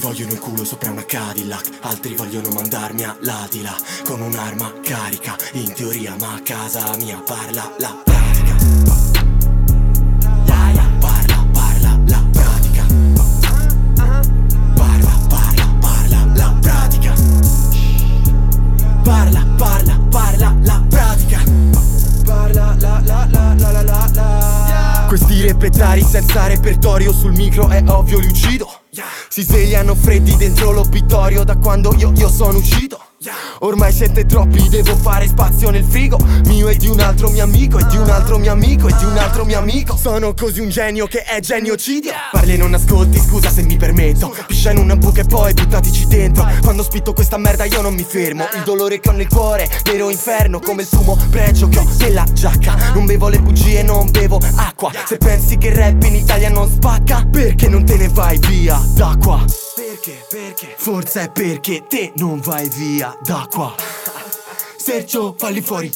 vogliono il culo sopra una Cadillac, altri vogliono mandarmi all'Atila con un'arma carica, in teoria ma a casa mia parla la pratica. Yeah, parla, parla la pratica. Parla, parla, parla la pratica. Parla, parla, parla la pratica. Questi repettari senza repertorio sul micro è ovvio li uccido. Si svegliano freddi dentro l'obitorio da quando io, io sono uscito. Ormai siete troppi, devo fare spazio nel frigo. Mio e di un altro mio amico, e di un altro mio amico, e di un altro mio amico. Sono così un genio che è geniocidio Parli e non ascolti, scusa se mi permetto. Piscia in una buca e poi buttatici dentro. Quando spitto questa merda io non mi fermo. Il dolore che ho nel cuore, vero inferno Come il fumo pregio che ho nella giacca bevo le bugie, non bevo acqua. Se pensi che rap in Italia non spacca Perché non te ne vai via da qua? Perché, perché? Forse è perché te non vai via da qua. Sergio, falli fuori.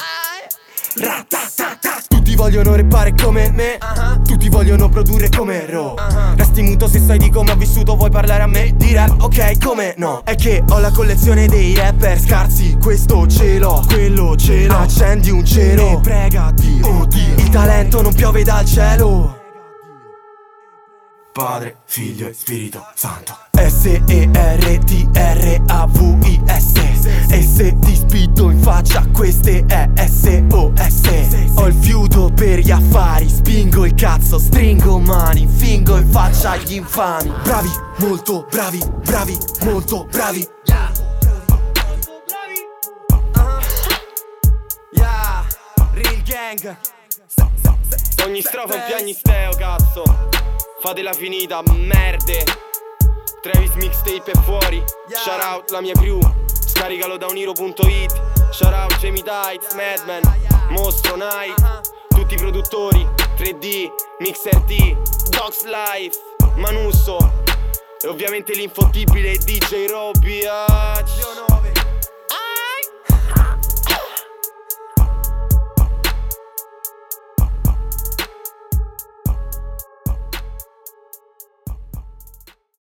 Ratatata. Tutti vogliono rappare come me. Tutti vogliono produrre come Ro. Resti muto se sai di come ho vissuto Vuoi parlare a me di rap? Ok, come no? È che ho la collezione dei rapper scarsi. Questo ce l'ho, quello ce l'ho. Accendi un cero Talento non piove dal cielo. Padre, Figlio e Spirito Santo. S-E-R-T-R-A-V-I-S. E se ti spito in faccia queste è S-O-S Ho il fiuto per gli affari Spingo il cazzo, stringo mani Fingo in faccia agli infami. Bravi, molto bravi, bravi, molto bravi. Yeah, real gang Ogni strofa è un piagnisteo, cazzo. Fatela finita, merde. Travis mixtape è fuori. Shout out la mia crew. Scaricalo da uniro.it. Shout out Jamie Tights, Madman, Mostro Night. Tutti i produttori, 3D, Mixer T, Dogs Life, Manusso. E ovviamente l'infottibile DJ Robby. ah,